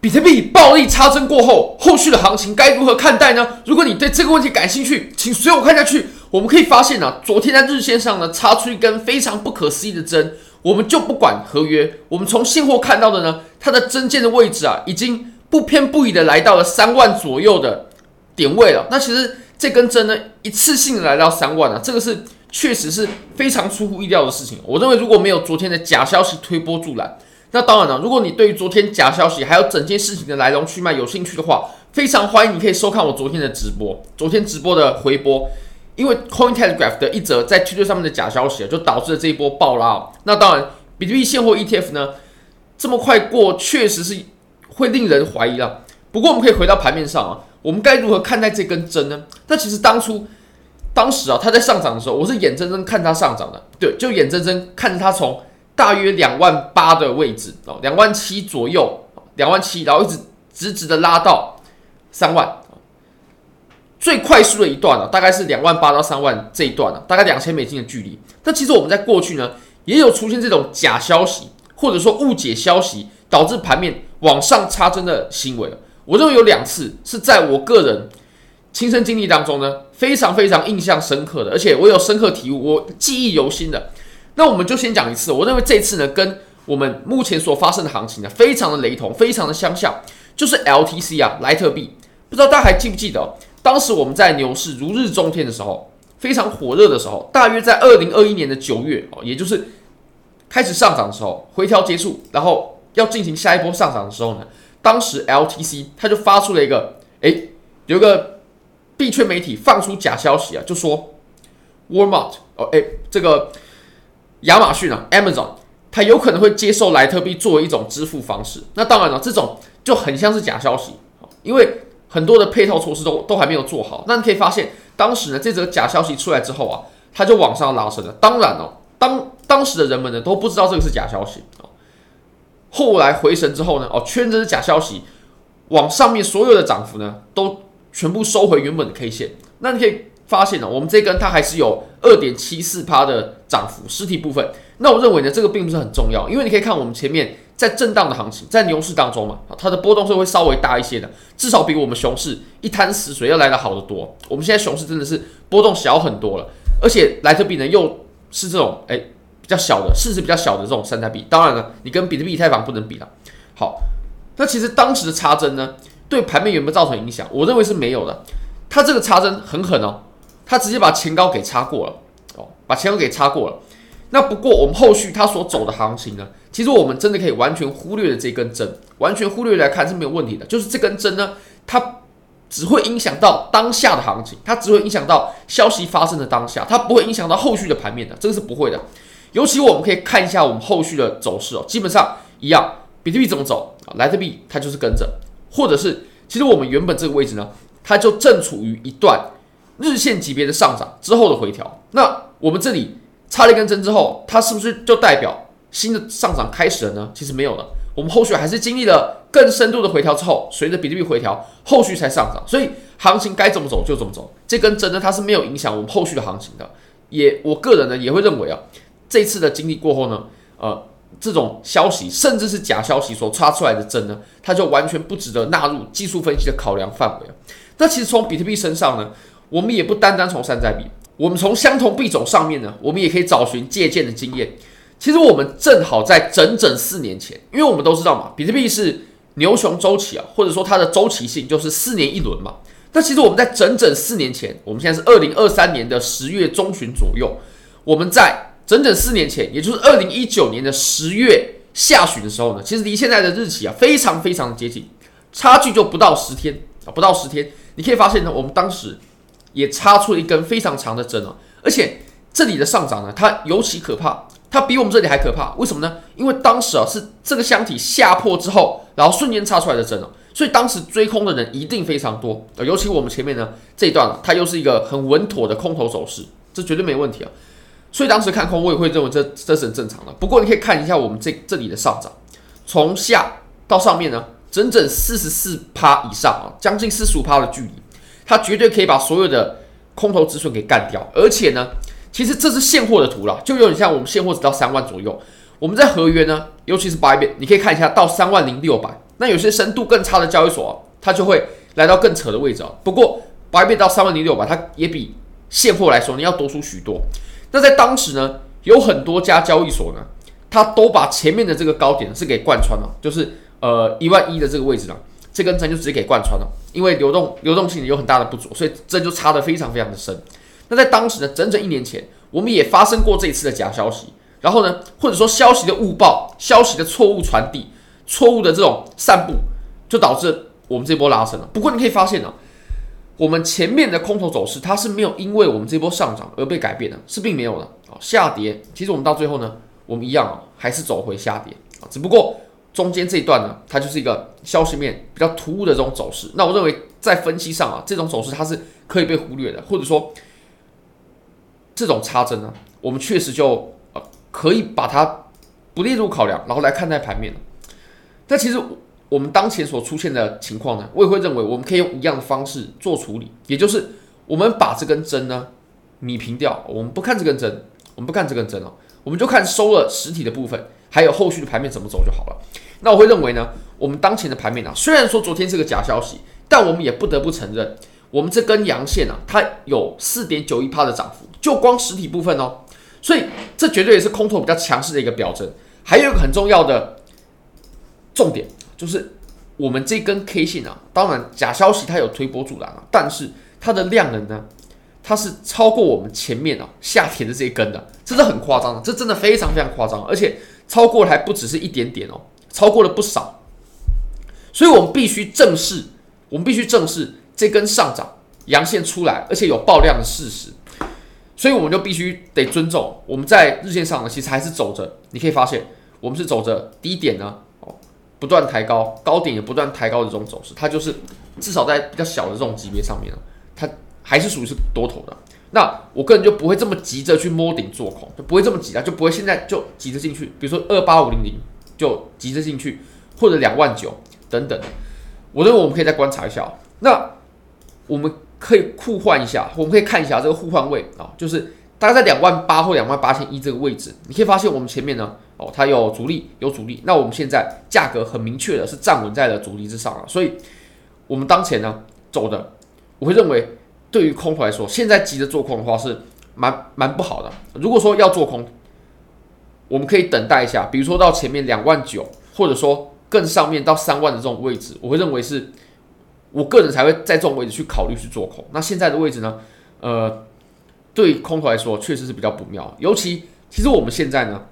比特币暴力插针过后，后续的行情该如何看待呢？如果你对这个问题感兴趣，请随我看下去。我们可以发现啊，昨天在日线上呢，插出一根非常不可思议的针。我们就不管合约，我们从现货看到的呢，它的针尖的位置啊，已经不偏不倚的来到了三万左右的点位了。那其实这根针呢，一次性来到三万啊，这个是确实是非常出乎意料的事情。我认为如果没有昨天的假消息推波助澜。那当然了，如果你对于昨天假消息还有整件事情的来龙去脉有兴趣的话，非常欢迎你可以收看我昨天的直播，昨天直播的回播，因为 Cointelegraph 的一则在 T2 上面的假消息啊，就导致了这一波爆拉。那当然，比特币现货 ETF 呢，这么快过，确实是会令人怀疑了。不过我们可以回到盘面上啊，我们该如何看待这根针呢？那其实当初，当时啊，它在上涨的时候，我是眼睁睁看它上涨的，对，就眼睁睁看着它从。大约两万八的位置哦，两万七左右，两万七，然后一直直直的拉到三万，最快速的一段呢，大概是两万八到三万这一段呢，大概两千美金的距离。但其实我们在过去呢，也有出现这种假消息或者说误解消息，导致盘面往上插针的行为。我认为有两次是在我个人亲身经历当中呢，非常非常印象深刻的，而且我有深刻体悟，我记忆犹新的。那我们就先讲一次，我认为这次呢，跟我们目前所发生的行情呢，非常的雷同，非常的相像，就是 LTC 啊，莱特币。不知道大家还记不记得，当时我们在牛市如日中天的时候，非常火热的时候，大约在二零二一年的九月哦，也就是开始上涨的时候，回调结束，然后要进行下一波上涨的时候呢，当时 LTC 它就发出了一个，诶，有个币圈媒体放出假消息啊，就说 Walmart 哦，诶，这个。亚马逊啊，Amazon，它有可能会接受莱特币作为一种支付方式。那当然了，这种就很像是假消息，因为很多的配套措施都都还没有做好。那你可以发现，当时呢，这则假消息出来之后啊，它就往上拉升了。当然哦，当当时的人们呢都不知道这个是假消息哦。后来回神之后呢，哦，确认这是假消息，往上面所有的涨幅呢都全部收回原本的 K 线。那你可以。发现了，我们这根它还是有二点七四趴的涨幅，实体部分。那我认为呢，这个并不是很重要，因为你可以看我们前面在震荡的行情，在牛市当中嘛，它的波动是会稍微大一些的，至少比我们熊市一滩死水要来的好得多。我们现在熊市真的是波动小很多了，而且莱特币呢又是这种诶比较小的市值比较小的这种山寨币，当然了，你跟比特币、以太坊不能比了。好，那其实当时的插针呢，对盘面有没有造成影响？我认为是没有的，它这个插针很狠哦。它直接把前高给插过了，把前高给插过了。那不过我们后续它所走的行情呢，其实我们真的可以完全忽略了这根针，完全忽略来看是没有问题的。就是这根针呢，它只会影响到当下的行情，它只会影响到消息发生的当下，它不会影响到后续的盘面的，这个是不会的。尤其我们可以看一下我们后续的走势哦，基本上一样，比特币怎么走啊？莱特币它就是跟着，或者是其实我们原本这个位置呢，它就正处于一段。日线级别的上涨之后的回调，那我们这里插了一根针之后，它是不是就代表新的上涨开始了呢？其实没有了，我们后续还是经历了更深度的回调之后，随着比特币回调，后续才上涨。所以行情该怎么走就怎么走，这根针呢，它是没有影响我们后续的行情的。也我个人呢也会认为啊，这次的经历过后呢，呃，这种消息甚至是假消息所插出来的针呢，它就完全不值得纳入技术分析的考量范围。那其实从比特币身上呢，我们也不单单从山寨币，我们从相同币种上面呢，我们也可以找寻借鉴的经验。其实我们正好在整整四年前，因为我们都知道嘛，比特币是牛熊周期啊，或者说它的周期性就是四年一轮嘛。那其实我们在整整四年前，我们现在是二零二三年的十月中旬左右，我们在整整四年前，也就是二零一九年的十月下旬的时候呢，其实离现在的日期啊非常非常接近，差距就不到十天啊，不到十天，你可以发现呢，我们当时。也插出了一根非常长的针哦，而且这里的上涨呢，它尤其可怕，它比我们这里还可怕。为什么呢？因为当时啊是这个箱体下破之后，然后瞬间插出来的针哦，所以当时追空的人一定非常多。尤其我们前面呢这一段，它又是一个很稳妥的空头走势，这绝对没问题啊。所以当时看空，我也会认为这这是很正常的。不过你可以看一下我们这这里的上涨，从下到上面呢，整整四十四趴以上啊，将近四十五趴的距离。它绝对可以把所有的空头止损给干掉，而且呢，其实这是现货的图了，就有点像我们现货只到三万左右。我们在合约呢，尤其是 b y b 你可以看一下到三万零六百，那有些深度更差的交易所，它就会来到更扯的位置啊。不过 b y b 到三万零六百，它也比现货来说你要多出许多。那在当时呢，有很多家交易所呢，它都把前面的这个高点是给贯穿了，就是呃一万一的这个位置了，这根针就直接给贯穿了，因为流动流动性有很大的不足，所以针就插得非常非常的深。那在当时呢，整整一年前，我们也发生过这一次的假消息，然后呢，或者说消息的误报、消息的错误传递、错误的这种散布，就导致我们这波拉升了。不过你可以发现呢、我们前面的空头走势它是没有因为我们这波上涨而被改变的，是并没有的啊。下跌，其实我们到最后呢，我们一样啊，还是走回下跌啊，只不过中间这一段呢，它就是一个消息面比较突兀的这种走势。那我认为在分析上啊，这种走势它是可以被忽略的，或者说。这种插针呢，我们确实就呃可以把它不列入考量，然后来看待盘面。但其实我们当前所出现的情况呢，我也会认为我们可以用一样的方式做处理，也就是我们把这根针呢弭平掉，我们不看这根针，我们不看这根针哦，我们就看收了实体的部分，还有后续的盘面怎么走就好了。那我会认为呢，我们当前的盘面啊，虽然说昨天是个假消息，但我们也不得不承认。我们这根阳线啊，它有四点九一趴的涨幅，就光实体部分哦，所以这绝对也是空头比较强势的一个表征。还有一个很重要的重点，就是我们这根 K 线啊，当然假消息它有推波助澜啊，但是它的量能呢，它是超过我们前面啊下跌的这一根的，这是很夸张的，这真的非常非常夸张，而且超过还不只是一点点哦，超过了不少，所以我们必须正视，我们必须正视。这根上涨阳线出来，而且有爆量的事实，所以我们就必须得尊重。我们在日线上呢，其实还是走着。你可以发现，我们是走着低点呢，哦，不断抬高，高点也不断抬高的这种走势。它就是至少在比较小的这种级别上面呢，它还是属于是多头的。那我个人就不会这么急着去摸顶做空，就不会这么急啊，就不会现在就急着进去。比如说二八五零零就急着进去，或者两万九等等。我认为我们可以再观察一下。那我们可以互换一下，我们可以看一下这个互换位啊，就是大概在两万八或两万八千一这个位置，你可以发现我们前面呢，哦，它有阻力，有阻力。那我们现在价格很明确的是站稳在了阻力之上了，所以我们当前呢走的，我会认为对于空头来说，现在急着做空的话是蛮蛮不好的。如果说要做空，我们可以等待一下，比如说到前面两万九，或者说更上面到三万的这种位置，我会认为是。我个人才会在这种位置去考虑去做空。那现在的位置呢？呃，对空头来说确实是比较不妙。尤其，其实我们现在呢，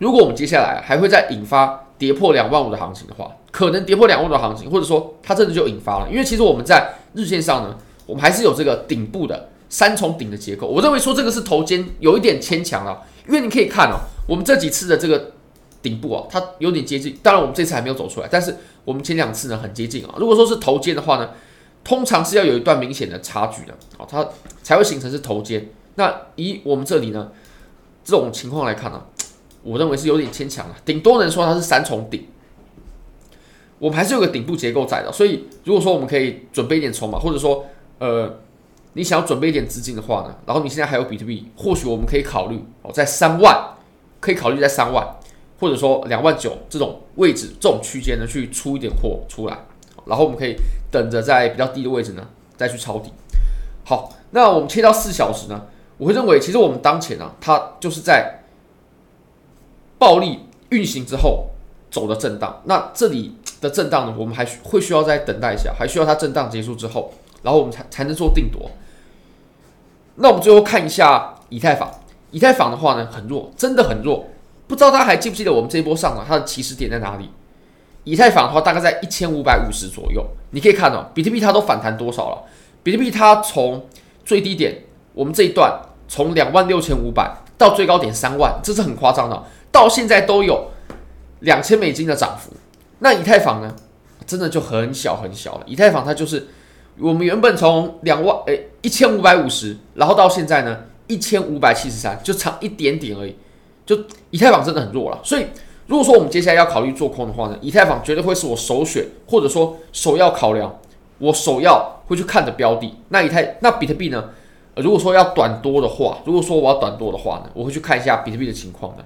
如果我们接下来还会再引发跌破两万五的行情的话，可能跌破两万的行情，或者说它真的就引发了。因为其实我们在日线上呢，我们还是有这个顶部的三重顶的结构。我认为说这个是头肩有一点牵强了，因为你可以看哦，我们这几次的这个。顶部啊，它有点接近。当然，我们这次还没有走出来，但是我们前两次呢很接近啊。如果说是头肩的话呢，通常是要有一段明显的差距的啊，它才会形成是头肩。那以我们这里呢这种情况来看呢，我认为是有点牵强了，顶多能说它是三重顶。我们还是有个顶部结构在的，所以如果说我们可以准备一点筹码，或者说呃你想要准备一点资金的话呢，然后你现在还有比特币，或许我们可以考虑哦，在三万可以考虑在三万。或者说两万九这种位置，这种区间呢，去出一点货出来，然后我们可以等着在比较低的位置呢，再去抄底。好，那我们切到四小时呢，我会认为其实我们当前呢、啊，它就是在暴力运行之后走的震荡。那这里的震荡呢，我们还需会需要再等待一下，还需要它震荡结束之后，然后我们才才能做定夺。那我们最后看一下以太坊，以太坊的话呢，很弱，真的很弱。不知道大家还记不记得我们这一波上涨，它的起始点在哪里？以太坊的话，大概在一千五百五十左右。你可以看到，比特币它都反弹多少了？比特币它从最低点，我们这一段从两万六千五百到最高点三万，这是很夸张的，到现在都有两千美金的涨幅。那以太坊呢？真的就很小很小了。以太坊它就是我们原本从两万诶一千五百五十，然后到现在呢一千五百七十三，就差一点点而已。就以太坊真的很弱了，所以如果说我们接下来要考虑做空的话呢，以太坊绝对会是我首选，或者说首要考量，我首要会去看的标的。那以太那比特币呢？如果说要短多的话，如果说我要短多的话呢，我会去看一下比特币的情况的。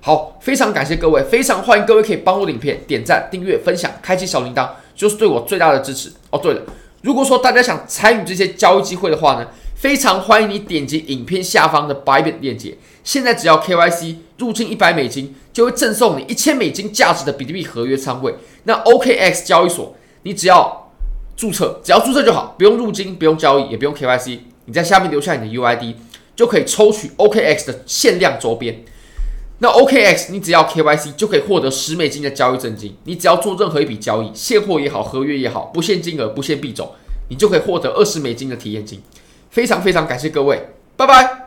好，非常感谢各位，非常欢迎各位可以帮我的影片点赞、订阅、分享、开启小铃铛，就是对我最大的支持。哦，对了，如果说大家想参与这些交易机会的话呢，非常欢迎你点击影片下方的 Bybit 链接，现在只要 KYC 入金一百美金，就会赠送你一千美金价值的比特币合约仓位。那 OKX 交易所，你只要注册，只要注册就好，不用入金，不用交易，也不用 KYC，你在下面留下你的 UID，就可以抽取 OKX 的限量周边。那 OKX，你只要 KYC 就可以获得十美金的交易赠金。你只要做任何一笔交易，现货也好，合约也好，不限金额，不限币种，你就可以获得二十美金的体验金。非常非常感谢各位，拜拜。